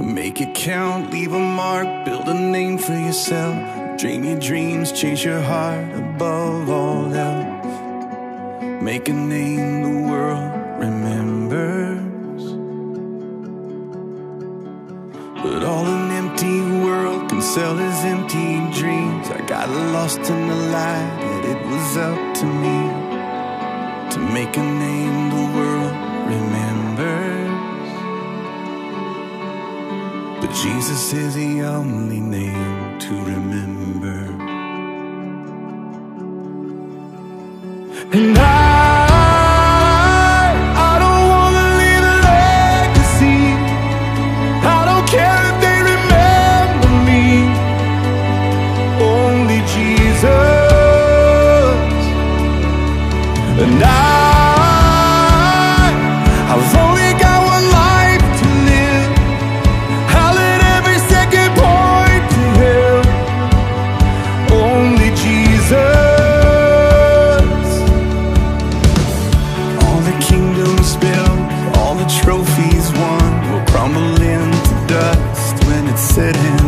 Make it count, leave a mark, build a name for yourself. Dream your dreams, chase your heart above all else. Make a name the world remembers. But all an empty world can sell is empty dreams. I got lost in the lie that it was up to me to make a name the world remembers. But Jesus is the only name to remember. And I it in.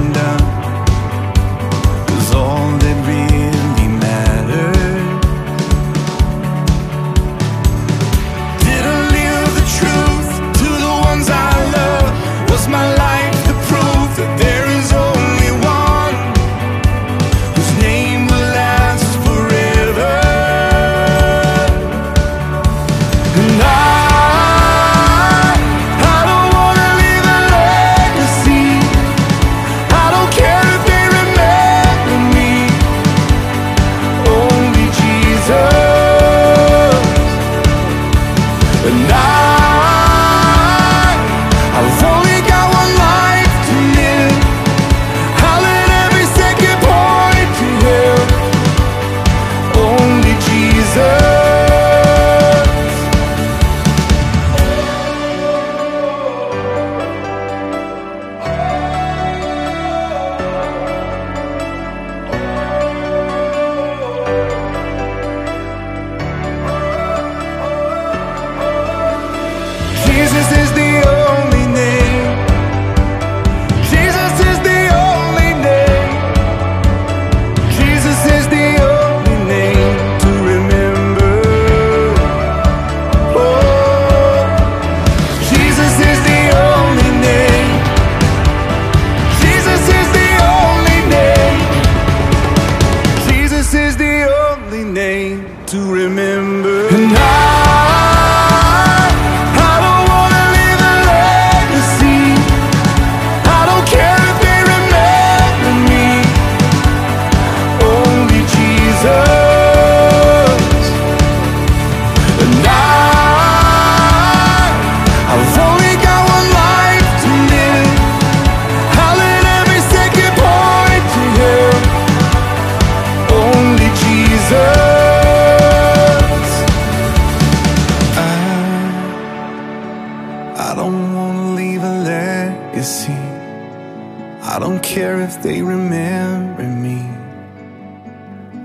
I don't care if they remember me,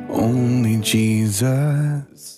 only Jesus.